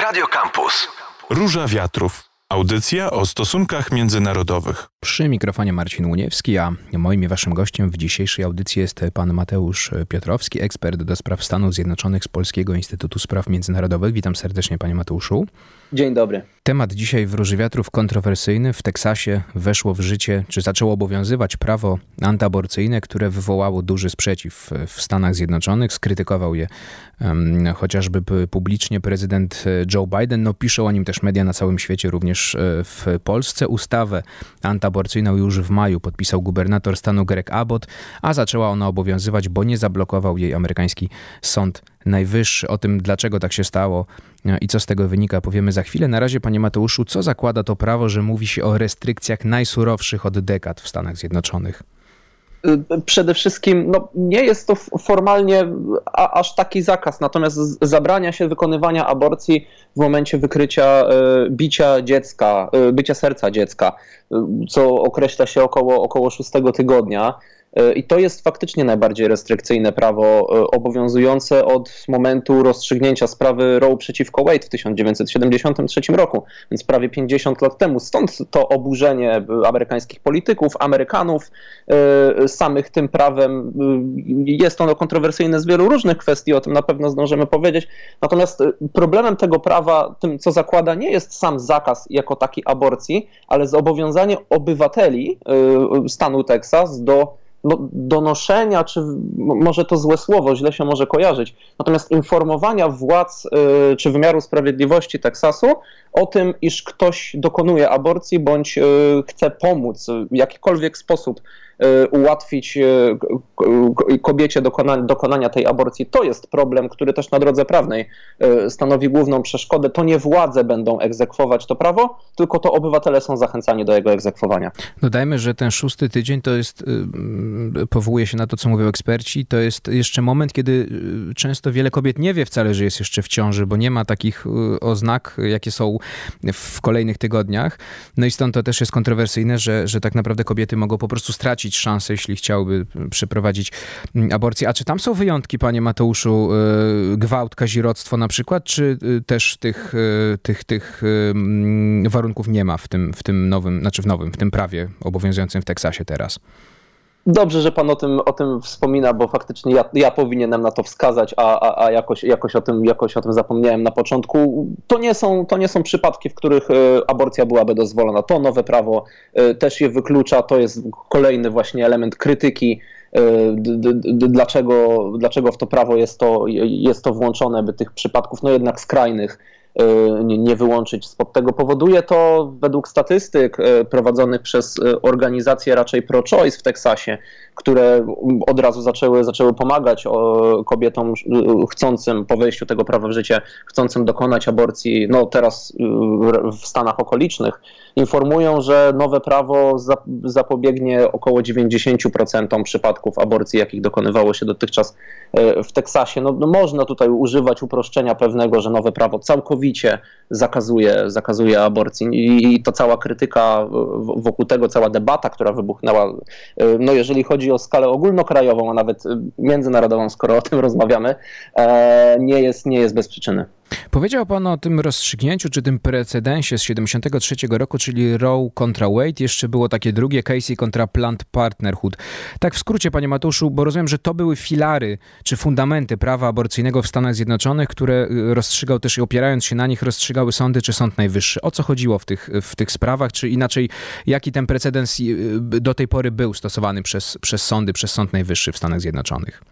Radio Campus. Róża Wiatrów. Audycja o stosunkach międzynarodowych. Przy mikrofonie Marcin Łuniewski, a moim i waszym gościem w dzisiejszej audycji jest pan Mateusz Piotrowski, ekspert do spraw Stanów Zjednoczonych z Polskiego Instytutu Spraw Międzynarodowych. Witam serdecznie panie Mateuszu. Dzień dobry. Temat dzisiaj w Róży Wiatrów kontrowersyjny. W Teksasie weszło w życie, czy zaczęło obowiązywać prawo antyaborcyjne, które wywołało duży sprzeciw w Stanach Zjednoczonych. Skrytykował je um, chociażby publicznie prezydent Joe Biden. No, piszą o nim też media na całym świecie, również w Polsce. Ustawę antyaborcyjną już w maju podpisał gubernator stanu Greg Abbott, a zaczęła ona obowiązywać, bo nie zablokował jej amerykański sąd najwyższy. O tym, dlaczego tak się stało i co z tego wynika, powiemy za chwilę. Na razie, panie Mateuszu, co zakłada to prawo, że mówi się o restrykcjach najsurowszych od dekad w Stanach Zjednoczonych? Przede wszystkim no, nie jest to formalnie aż taki zakaz, natomiast zabrania się wykonywania aborcji w momencie wykrycia y, bicia dziecka, y, bycia serca dziecka, y, co określa się około, około szóstego tygodnia. E, I to jest faktycznie najbardziej restrykcyjne prawo e, obowiązujące od momentu rozstrzygnięcia sprawy Roe przeciwko Wade w 1973 roku, więc prawie 50 lat temu. Stąd to oburzenie amerykańskich polityków, Amerykanów e, samych tym prawem. Jest ono kontrowersyjne z wielu różnych kwestii, o tym na pewno zdążymy powiedzieć. Natomiast problemem tego prawa, tym co zakłada, nie jest sam zakaz jako taki aborcji, ale zobowiązanie obywateli stanu Teksas do no, donoszenia, czy może to złe słowo, źle się może kojarzyć, natomiast informowania władz y, czy wymiaru sprawiedliwości Teksasu o tym, iż ktoś dokonuje aborcji bądź y, chce pomóc w jakikolwiek sposób Y, ułatwić y, kobiecie dokonania, dokonania tej aborcji. To jest problem, który też na drodze prawnej y, stanowi główną przeszkodę. To nie władze będą egzekwować to prawo, tylko to obywatele są zachęcani do jego egzekwowania. Dodajmy, że ten szósty tydzień to jest, powołuje się na to, co mówią eksperci, to jest jeszcze moment, kiedy często wiele kobiet nie wie wcale, że jest jeszcze w ciąży, bo nie ma takich oznak, jakie są w kolejnych tygodniach. No i stąd to też jest kontrowersyjne, że, że tak naprawdę kobiety mogą po prostu stracić szansę, jeśli chciałby przeprowadzić mm, aborcję. A czy tam są wyjątki, panie Mateuszu, y, gwałt, kazirodztwo na przykład, czy y, też tych, y, tych, tych mm, warunków nie ma w tym, w tym nowym, znaczy w nowym, w tym prawie obowiązującym w Teksasie teraz? Dobrze, że pan o tym, o tym wspomina, bo faktycznie ja, ja powinienem na to wskazać, a, a, a jakoś, jakoś, o tym, jakoś o tym zapomniałem na początku. To nie, są, to nie są przypadki, w których e, aborcja byłaby dozwolona. To nowe prawo e, też je wyklucza. To jest kolejny właśnie element krytyki e, dlaczego, dlaczego w to prawo jest to, jest to włączone, by tych przypadków no jednak skrajnych nie wyłączyć spod tego. Powoduje to według statystyk y, prowadzonych przez y, organizacje raczej pro-choice w Teksasie, które od razu zaczęły, zaczęły pomagać kobietom chcącym po wejściu tego prawa w życie, chcącym dokonać aborcji, no teraz w Stanach okolicznych, informują, że nowe prawo zapobiegnie około 90% przypadków aborcji, jakich dokonywało się dotychczas w Teksasie. No, no można tutaj używać uproszczenia pewnego, że nowe prawo całkowicie zakazuje, zakazuje aborcji i to cała krytyka wokół tego, cała debata, która wybuchnęła, no jeżeli chodzi o skalę ogólnokrajową, a nawet międzynarodową, skoro o tym rozmawiamy, e, nie jest, nie jest bez przyczyny. Powiedział pan o tym rozstrzygnięciu, czy tym precedensie z 73 roku, czyli Roe kontra Wade. Jeszcze było takie drugie, Casey kontra Planned Partnerhood. Tak w skrócie, panie Matuszu, bo rozumiem, że to były filary, czy fundamenty prawa aborcyjnego w Stanach Zjednoczonych, które y, rozstrzygał też i opierając się na nich rozstrzygały sądy czy Sąd Najwyższy. O co chodziło w tych, w tych sprawach, czy inaczej, jaki ten precedens y, do tej pory był stosowany przez, przez sądy, przez Sąd Najwyższy w Stanach Zjednoczonych?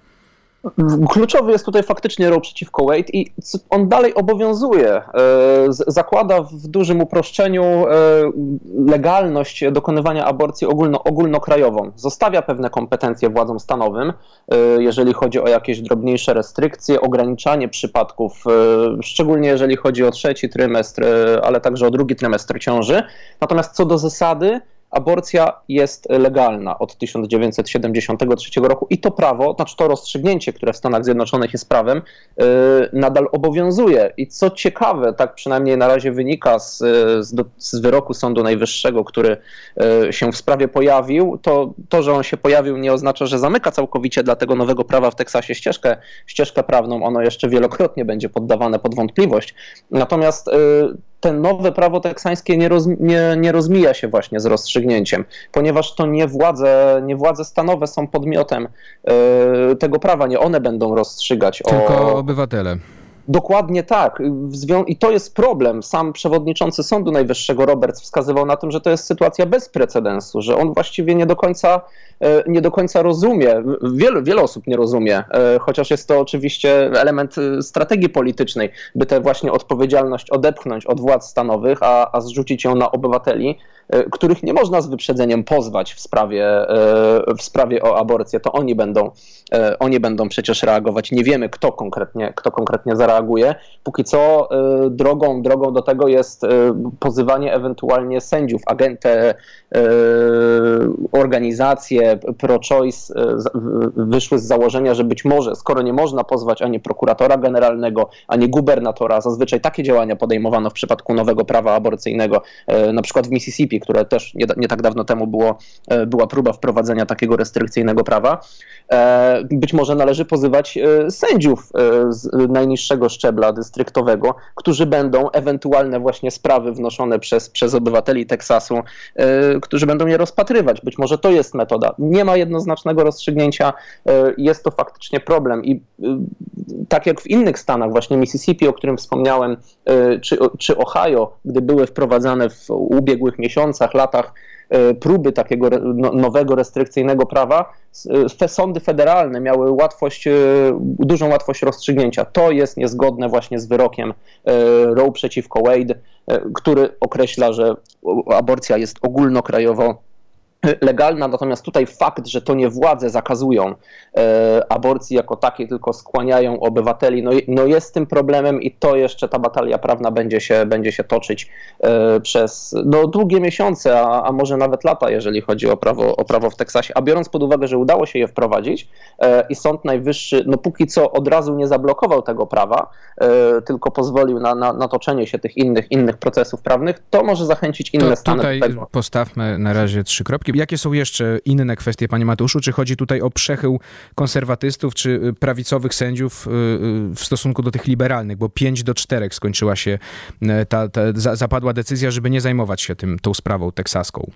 Kluczowy jest tutaj faktycznie Roe przeciwko Wade i on dalej obowiązuje. E, zakłada w dużym uproszczeniu e, legalność dokonywania aborcji ogólno, ogólnokrajową. Zostawia pewne kompetencje władzom stanowym, e, jeżeli chodzi o jakieś drobniejsze restrykcje, ograniczanie przypadków, szczególnie jeżeli chodzi o trzeci trymestr, ale także o drugi trymestr ciąży. Natomiast co do zasady, aborcja jest legalna od 1973 roku i to prawo, znaczy to rozstrzygnięcie, które w Stanach Zjednoczonych jest prawem, yy, nadal obowiązuje. I co ciekawe, tak przynajmniej na razie wynika z, z, z wyroku Sądu Najwyższego, który yy, się w sprawie pojawił, to to, że on się pojawił nie oznacza, że zamyka całkowicie dla tego nowego prawa w Teksasie ścieżkę, ścieżkę prawną. Ono jeszcze wielokrotnie będzie poddawane pod wątpliwość. Natomiast ten nowe prawo teksańskie nie, roz, nie, nie rozmija się właśnie z rozstrzygnięciem, ponieważ to nie władze, nie władze stanowe są podmiotem y, tego prawa, nie one będą rozstrzygać. Tylko o... obywatele. Dokładnie tak. I to jest problem. Sam przewodniczący Sądu Najwyższego Roberts wskazywał na tym, że to jest sytuacja bez precedensu, że on właściwie nie do końca, e, nie do końca rozumie. Wiele, wiele osób nie rozumie, e, chociaż jest to oczywiście element e, strategii politycznej, by tę właśnie odpowiedzialność odepchnąć od władz stanowych, a, a zrzucić ją na obywateli których nie można z wyprzedzeniem pozwać w sprawie, w sprawie o aborcję, to oni będą, oni będą przecież reagować. Nie wiemy, kto konkretnie, kto konkretnie zareaguje. Póki co drogą, drogą do tego jest pozywanie ewentualnie sędziów, agentę, organizacje pro-choice wyszły z założenia, że być może, skoro nie można pozwać ani prokuratora generalnego, ani gubernatora, zazwyczaj takie działania podejmowano w przypadku nowego prawa aborcyjnego, na przykład w Mississippi, które też nie, nie tak dawno temu było, była próba wprowadzenia takiego restrykcyjnego prawa. E, być może należy pozywać sędziów z najniższego szczebla dystryktowego, którzy będą ewentualne właśnie sprawy wnoszone przez, przez obywateli Teksasu, którzy będą je rozpatrywać. Być może to jest metoda. Nie ma jednoznacznego rozstrzygnięcia, jest to faktycznie problem i tak jak w innych stanach, właśnie Mississippi, o którym wspomniałem, czy, czy Ohio, gdy były wprowadzane w ubiegłych miesiącach, latach e, próby takiego no, nowego restrykcyjnego prawa, e, te sądy federalne miały łatwość, e, dużą łatwość rozstrzygnięcia. To jest niezgodne właśnie z wyrokiem Roe przeciwko Wade, który określa, że aborcja jest ogólnokrajowo legalna, natomiast tutaj fakt, że to nie władze zakazują e, aborcji jako takiej, tylko skłaniają obywateli, no, no jest tym problemem i to jeszcze ta batalia prawna będzie się, będzie się toczyć e, przez no, długie miesiące, a, a może nawet lata, jeżeli chodzi o prawo, o prawo w Teksasie. A biorąc pod uwagę, że udało się je wprowadzić e, i Sąd Najwyższy, no póki co od razu nie zablokował tego prawa, e, tylko pozwolił na, na, na toczenie się tych innych, innych procesów prawnych, to może zachęcić inne to stany tutaj postawmy na razie trzy kropki. Jakie są jeszcze inne kwestie, panie Mateuszu? Czy chodzi tutaj o przechył konserwatystów czy y, prawicowych sędziów y, y, w stosunku do tych liberalnych? Bo 5 do 4 skończyła się, ta, ta, zapadła decyzja, żeby nie zajmować się tym, tą sprawą teksaską.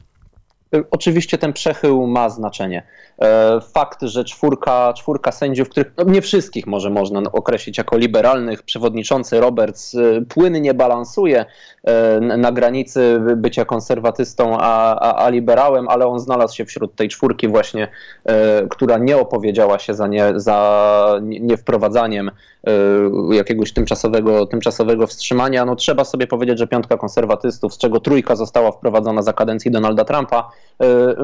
Oczywiście ten przechył ma znaczenie. E, fakt, że czwórka, czwórka sędziów, których no nie wszystkich może można określić jako liberalnych, przewodniczący Roberts płynnie balansuje e, na granicy bycia konserwatystą a, a, a liberałem, ale on znalazł się wśród tej czwórki właśnie, e, która nie opowiedziała się za, nie, za niewprowadzaniem jakiegoś tymczasowego, tymczasowego wstrzymania. No trzeba sobie powiedzieć, że piątka konserwatystów, z czego trójka została wprowadzona za kadencji Donalda Trumpa,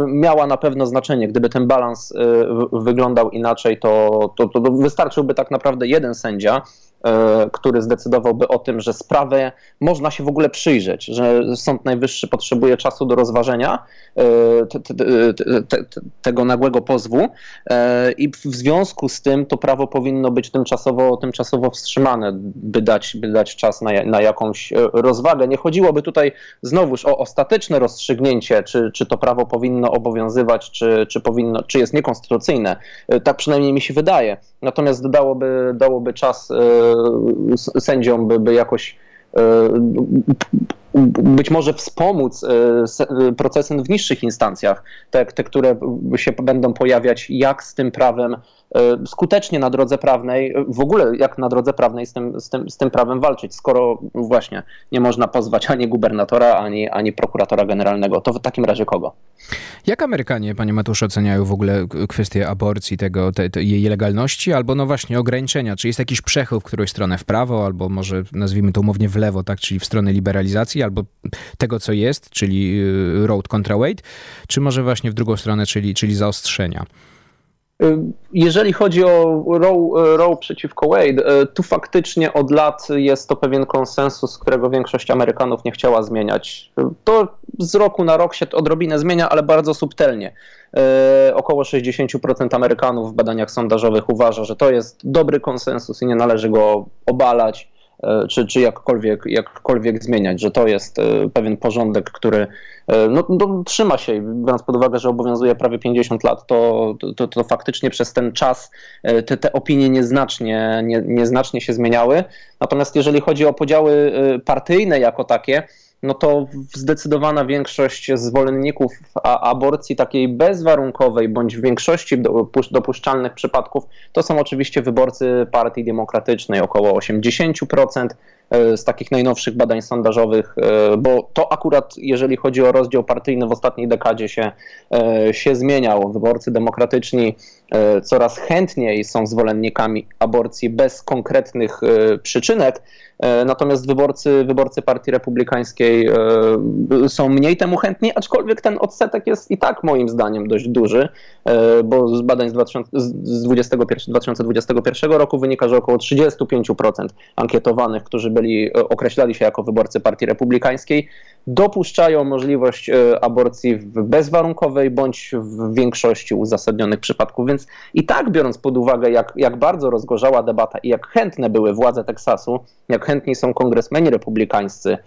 miała na pewno znaczenie. Gdyby ten balans wyglądał inaczej, to, to, to wystarczyłby tak naprawdę jeden sędzia, E, który zdecydowałby o tym, że sprawę można się w ogóle przyjrzeć, że Sąd Najwyższy potrzebuje czasu do rozważenia e, te, te, te, tego nagłego pozwu e, i w związku z tym to prawo powinno być tymczasowo, tymczasowo wstrzymane, by dać, by dać czas na, na jakąś rozwagę. Nie chodziłoby tutaj znowuż o ostateczne rozstrzygnięcie, czy, czy to prawo powinno obowiązywać, czy, czy, powinno, czy jest niekonstytucyjne. Tak przynajmniej mi się wydaje. Natomiast dałoby, dałoby czas sędziom by, by jakoś e, być może wspomóc e, procesem w niższych instancjach, te, te, które się będą pojawiać, jak z tym prawem skutecznie na drodze prawnej, w ogóle jak na drodze prawnej z tym, z tym, z tym prawem walczyć, skoro właśnie nie można pozwać ani gubernatora, ani, ani prokuratora generalnego. To w takim razie kogo? Jak Amerykanie, panie Matusz, oceniają w ogóle kwestię aborcji, tego, te, te, jej legalności, albo no właśnie ograniczenia? Czy jest jakiś przechył w którąś stronę w prawo, albo może nazwijmy to umownie w lewo, tak, czyli w stronę liberalizacji, albo tego, co jest, czyli y, road contra Wade, czy może właśnie w drugą stronę, czyli, czyli zaostrzenia? Jeżeli chodzi o Roe, Roe przeciwko Wade, tu faktycznie od lat jest to pewien konsensus, którego większość Amerykanów nie chciała zmieniać. To z roku na rok się odrobinę zmienia, ale bardzo subtelnie. Około 60% Amerykanów w badaniach sondażowych uważa, że to jest dobry konsensus i nie należy go obalać. E, czy, czy jakkolwiek, jakkolwiek zmieniać, że to jest e, pewien porządek, który e, no, no, trzyma się, biorąc pod uwagę, że obowiązuje prawie 50 lat, to, to, to faktycznie przez ten czas te, te opinie nieznacznie, nie, nieznacznie się zmieniały. Natomiast jeżeli chodzi o podziały partyjne jako takie, no to zdecydowana większość zwolenników aborcji takiej bezwarunkowej, bądź w większości dopuszczalnych przypadków, to są oczywiście wyborcy Partii Demokratycznej, około 80%. E, z takich najnowszych badań sondażowych, e, bo to akurat, jeżeli chodzi o rozdział partyjny, w ostatniej dekadzie się, e, się zmieniał. Wyborcy demokratyczni coraz chętniej są zwolennikami aborcji bez konkretnych przyczynek, natomiast wyborcy, wyborcy Partii Republikańskiej są mniej temu chętni, aczkolwiek ten odsetek jest i tak moim zdaniem dość duży, bo z badań z, 2000, z 21, 2021 roku wynika, że około 35% ankietowanych, którzy byli, e, określali się jako wyborcy Partii Republikańskiej, dopuszczają możliwość e, aborcji w bezwarunkowej bądź w większości uzasadnionych przypadków. Więc i tak biorąc pod uwagę, jak, jak bardzo rozgorzała debata i jak chętne były władze Teksasu, jak chętni są kongresmeni republikańscy,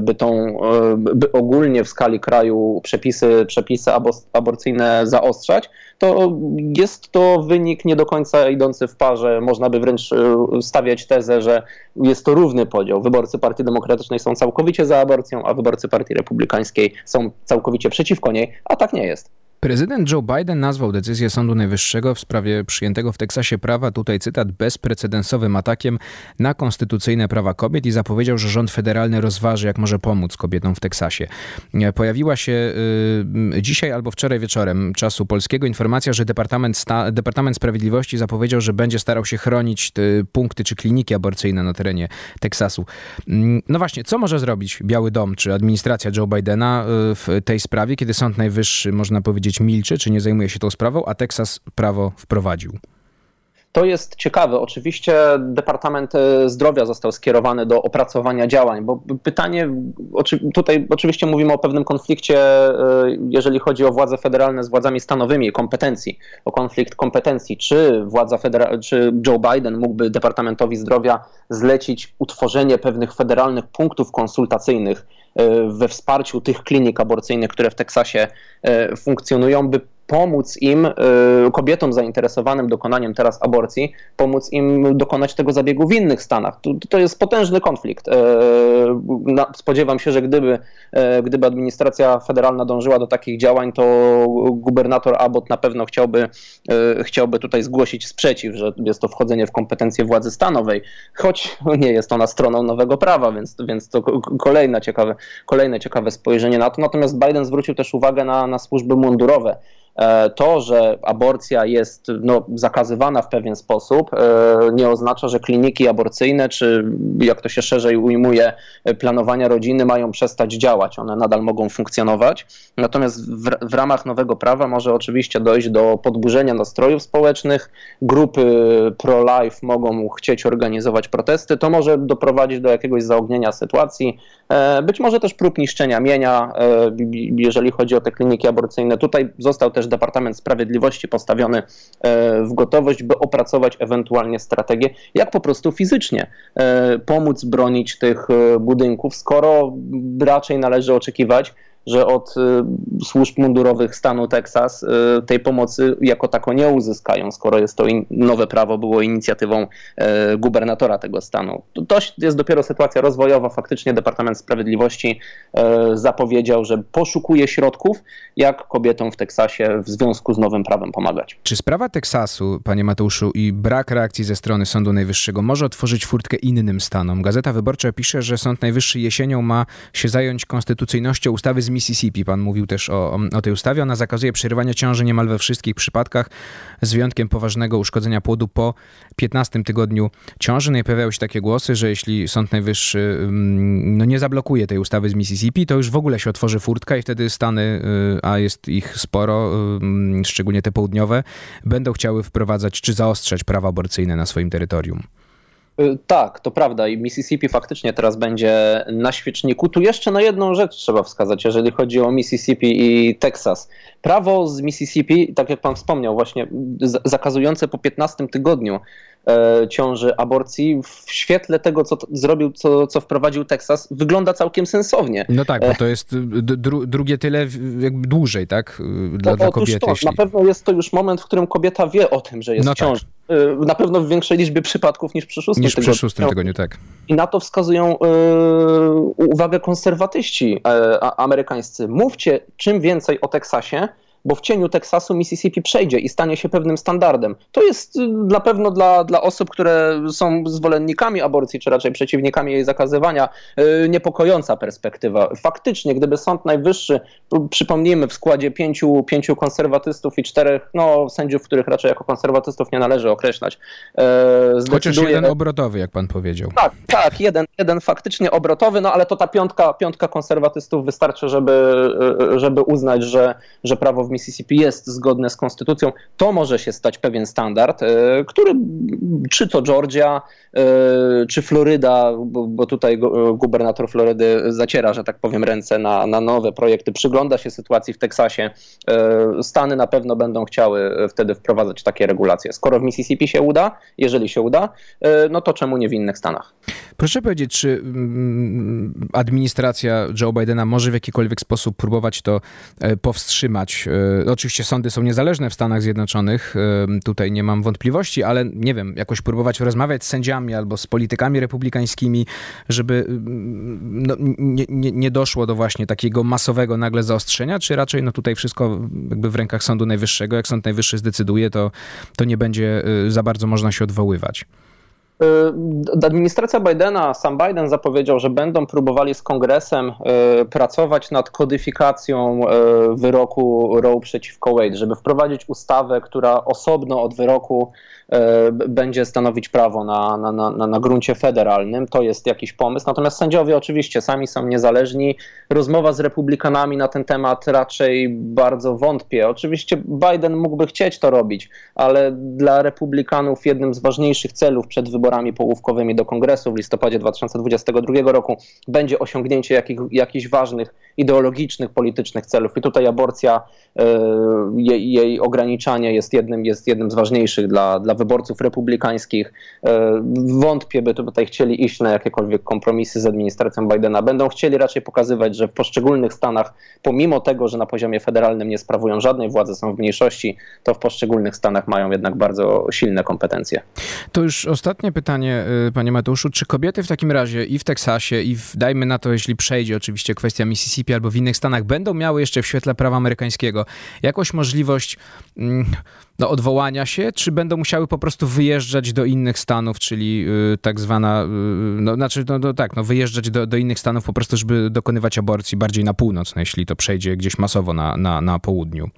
by, tą, e, by ogólnie w skali kraju przepisy, przepisy aborcyjne zaostrzać, to jest to wynik nie do końca idący w parze. Można by wręcz e, stawiać tezę, że jest to równy podział. Wyborcy Partii Demokratycznej są całkowicie za aborcją, a wyborcy Partii Republikańskiej są całkowicie przeciwko niej, a tak nie jest. Prezydent Joe Biden nazwał decyzję Sądu Najwyższego w sprawie przyjętego w Teksasie prawa, tutaj cytat, bezprecedensowym atakiem na konstytucyjne prawa kobiet i zapowiedział, że rząd federalny rozważy, jak może pomóc kobietom w Teksasie. Pojawiła się y, dzisiaj albo wczoraj wieczorem czasu polskiego informacja, że Departament, Sta Departament Sprawiedliwości zapowiedział, że będzie starał się chronić punkty czy kliniki aborcyjne na terenie Teksasu. Mm, no właśnie, co może zrobić Biały Dom czy administracja Joe Bidena y, w tej sprawie, kiedy Sąd Najwyższy, można powiedzieć, powiedzieć, milczy, czy nie zajmuje się tą sprawą, a Teksas prawo wprowadził. To jest ciekawe. Oczywiście Departament e, Zdrowia został skierowany do opracowania działań, bo pytanie, tutaj oczywiście mówimy o pewnym konflikcie, e, jeżeli chodzi o władze federalne z władzami stanowymi, kompetencji, o konflikt kompetencji. Czy władza federalna, czy Joe Biden mógłby Departamentowi Zdrowia zlecić utworzenie pewnych federalnych punktów konsultacyjnych we wsparciu tych klinik aborcyjnych, które w Teksasie funkcjonują, by pomóc im, y, kobietom zainteresowanym dokonaniem teraz aborcji, pomóc im dokonać tego zabiegu w innych stanach. To, jest potężny konflikt. Y, spodziewam się, że gdyby, y, gdyby administracja federalna dążyła do takich działań, to gubernator Abbott na pewno chciałby, chciałby tutaj zgłosić sprzeciw, że jest to wchodzenie w kompetencje władzy stanowej, choć nie jest ona stroną nowego prawa, więc, więc to kolejne ciekawe, kolejne ciekawe spojrzenie na to. Natomiast Biden zwrócił też uwagę na, na służby mundurowe. E, to, że aborcja jest no, zakazywana w pewien sposób, e, nie oznacza, że kliniki aborcyjne, czy jak to się szerzej ujmuje, planowania rodziny mają przestać działać. One nadal mogą funkcjonować. Natomiast w, w ramach nowego prawa może oczywiście dojść do podburzenia nastrojów społecznych. Grupy pro-life mogą chcieć organizować protesty. To może doprowadzić do jakiegoś zaognienia sytuacji, e, być może też prób niszczenia mienia, jeżeli chodzi o te kliniki aborcyjne. Tutaj został też Departament Sprawiedliwości postawiony e, w gotowość, by opracować ewentualnie strategię, jak po prostu fizycznie e, pomóc bronić tych e, budynków, skoro raczej należy oczekiwać, że od y, służb mundurowych stanu Teksas y, tej pomocy jako tako nie uzyskają, skoro jest to nowe prawo było inicjatywą y, gubernatora tego stanu. To jest dopiero sytuacja rozwojowa. Faktycznie Departament Sprawiedliwości zapowiedział, że poszukuje środków, jak kobietom w Teksasie w związku z nowym prawem pomagać. Czy sprawa Teksasu, panie Mateuszu, i brak reakcji ze strony Sądu Najwyższego może otworzyć furtkę innym stanom? Gazeta Wyborcza pisze, że Sąd Najwyższy jesienią ma się zająć konstytucyjnością ustawy z Mississippi. Pan mówił też o, o tej ustawie. Ona zakazuje przerywania ciąży niemal we wszystkich przypadkach, z wyjątkiem poważnego uszkodzenia płodu po 15 tygodniu ciąży. No i pojawiały się takie głosy, że jeśli Sąd Najwyższy mm, no, nie zablokuje tej ustawy z Mississippi, to już w ogóle się otworzy furtka i wtedy Stany, y, a jest ich sporo, y, szczególnie te południowe, będą chciały wprowadzać czy zaostrzać prawa aborcyjne na swoim terytorium. Y, tak, to prawda i Mississippi faktycznie teraz będzie na świeczniku. Tu jeszcze na jedną rzecz trzeba wskazać, jeżeli chodzi o Mississippi i Teksas. Prawo z Mississippi, tak jak pan wspomniał, właśnie zakazujące po 15 tygodniu ciąży aborcji w świetle tego, co zrobił, co, co wprowadził Teksas, wygląda całkiem sensownie. No tak, bo e, to jest dru, drugie tyle, jakby dłużej, tak? Dla, dla kobiety. To, jeśli... Na pewno jest to już moment, w którym kobieta wie o tym, że jest no w ciąży. Tak. Na pewno w większej liczbie przypadków niż przy szóstym niż tygodniu. przy szóstym tygodniu, tak. I na to wskazują uwagę konserwatyści amerykańscy. Mówcie czym więcej o Teksasie, bo w cieniu Teksasu Mississippi przejdzie i stanie się pewnym standardem. To jest y, na pewno dla, dla osób, które są zwolennikami aborcji, czy raczej przeciwnikami jej zakazywania, y, niepokojąca perspektywa. Faktycznie, gdyby Sąd Najwyższy, przypomnijmy, w składzie pięciu, pięciu konserwatystów i czterech no, sędziów, których raczej jako konserwatystów nie należy określać. Zdecyduje... Chociaż jeden obrotowy, jak pan powiedział. Tak, tak, jeden, jeden faktycznie obrotowy, no ale to ta piątka, piątka konserwatystów wystarczy, żeby, y, żeby uznać, że, że prawo w Mississippi jest zgodne z konstytucją, to może się stać pewien standard, e, który czy to Georgia, e, czy Floryda, bo, tutaj gubernator Florydy zaciera, że tak powiem, ręce na, na nowe projekty, przygląda się sytuacji w Teksasie. E, Stany na pewno będą chciały wtedy wprowadzać takie regulacje. Skoro w Mississippi się uda, jeżeli się uda, no to czemu nie w innych Stanach? Proszę powiedzieć, czy mm, administracja Joe Bidena może w jakikolwiek sposób próbować to powstrzymać? E, oczywiście sądy są niezależne w Stanach Zjednoczonych, e, tutaj nie mam wątpliwości, ale nie wiem, jakoś próbować rozmawiać z sędziami albo z politykami republikańskimi, żeby no, nie, nie, nie, doszło do właśnie takiego masowego nagle zaostrzenia, czy raczej no tutaj wszystko jakby w rękach Sądu Najwyższego, jak Sąd Najwyższy zdecyduje, to, to nie będzie e, za bardzo można się odwoływać. Y, administracja Bidena, sam Biden zapowiedział, że będą próbowali z kongresem y, pracować nad kodyfikacją y, wyroku Roe przeciwko Wade, żeby wprowadzić ustawę, która osobno od wyroku będzie stanowić prawo na, na, na, na gruncie federalnym. To jest jakiś pomysł. Natomiast sędziowie oczywiście sami są niezależni. Rozmowa z republikanami na ten temat raczej bardzo wątpię. Oczywiście Biden mógłby chcieć to robić, ale dla republikanów jednym z ważniejszych celów przed wyborami połówkowymi do kongresu w listopadzie 2022 roku będzie osiągnięcie jakich, jakichś ważnych ideologicznych, politycznych celów. I tutaj aborcja, e, jej, jej ograniczanie jest jednym, jest jednym z ważniejszych dla, dla wyborców republikańskich. E, wątpię, by tutaj chcieli iść na jakiekolwiek kompromisy z administracją Bidena. Będą chcieli raczej pokazywać, że w poszczególnych stanach, pomimo tego, że na poziomie federalnym nie sprawują żadnej władzy, są w mniejszości, to w poszczególnych stanach mają jednak bardzo silne kompetencje. To już ostatnie pytanie, y, panie Mateuszu. Czy kobiety w takim razie i w Teksasie, i w, dajmy na to, jeśli przejdzie oczywiście kwestia Mississippi albo w innych stanach, będą miały jeszcze w świetle prawa amerykańskiego jakąś możliwość. Mm, no, odwołania się, czy będą musiały po prostu wyjeżdżać do innych stanów, czyli y, tak zwana, y, no znaczy, no, no, tak, no wyjeżdżać do, do innych stanów po prostu, żeby dokonywać aborcji bardziej na północ, no, jeśli to przejdzie gdzieś masowo na, na, na południu.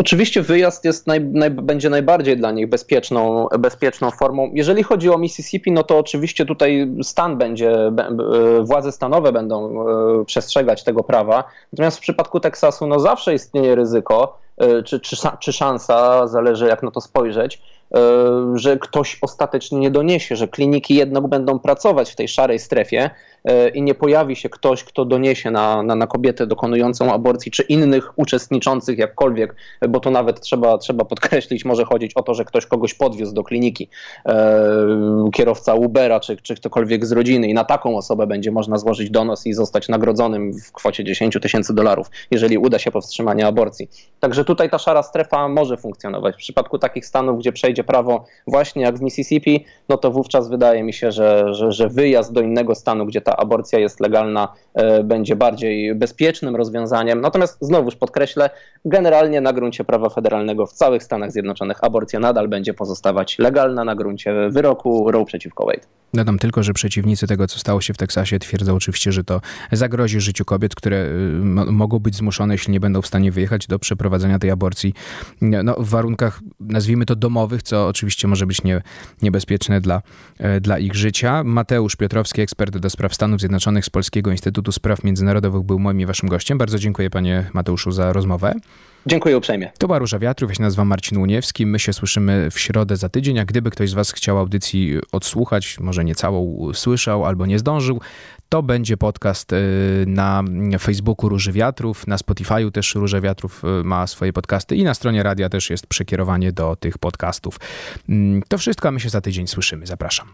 Oczywiście wyjazd jest naj, naj, będzie najbardziej dla nich bezpieczną, bezpieczną formą. Jeżeli chodzi o Mississippi, no to oczywiście tutaj stan będzie, władze stanowe będą e, przestrzegać tego prawa. Natomiast w przypadku Teksasu, no zawsze istnieje ryzyko, e, czy, czy, czy szansa, zależy jak na to spojrzeć, e, że ktoś ostatecznie nie doniesie, że kliniki jednak będą pracować w tej szarej strefie i nie pojawi się ktoś, kto doniesie na, na, na kobietę dokonującą aborcji, czy innych uczestniczących jakkolwiek, bo to nawet trzeba, trzeba podkreślić, może chodzić o to, że ktoś kogoś podwiózł do kliniki, e, kierowca Ubera, czy, czy ktokolwiek z rodziny i na taką osobę będzie można złożyć donos i zostać nagrodzonym w kwocie 10 tysięcy dolarów, jeżeli uda się powstrzymanie aborcji. Także tutaj ta szara strefa może funkcjonować. W przypadku takich stanów, gdzie przejdzie prawo właśnie jak w Mississippi, no to wówczas wydaje mi się, że, że, że wyjazd do innego stanu, gdzie ta aborcja jest legalna, będzie bardziej bezpiecznym rozwiązaniem. Natomiast znowuż podkreślę, generalnie na gruncie prawa federalnego w całych Stanach Zjednoczonych aborcja nadal będzie pozostawać legalna na gruncie wyroku Roe przeciwko Wade. Dodam tylko, że przeciwnicy tego, co stało się w Teksasie, twierdzą oczywiście, że to zagrozi życiu kobiet, które y, mogą być zmuszone, jeśli nie będą w stanie wyjechać do przeprowadzenia tej aborcji no, w warunkach, nazwijmy to domowych, co oczywiście może być nie, niebezpieczne dla, e, dla ich życia. Mateusz Piotrowski, ekspert do spraw Stanów Zjednoczonych z Polskiego Instytutu Spraw Międzynarodowych, był moim i waszym gościem. Bardzo dziękuję panie Mateuszu za rozmowę. Dziękuję uprzejmie. To była Róża Wiatrów, ja się nazywam Marcin Uniewski. My się słyszymy w środę za tydzień, a gdyby ktoś z was chciał audycji odsłuchać, może nie całą słyszał albo nie zdążył, to będzie podcast y, na Facebooku Róży Wiatrów, na Spotify'u też Róże Wiatrów y, ma swoje podcasty i na stronie radia też jest przekierowanie do tych podcastów. Mm, to wszystko, a my się za tydzień słyszymy. Zapraszam.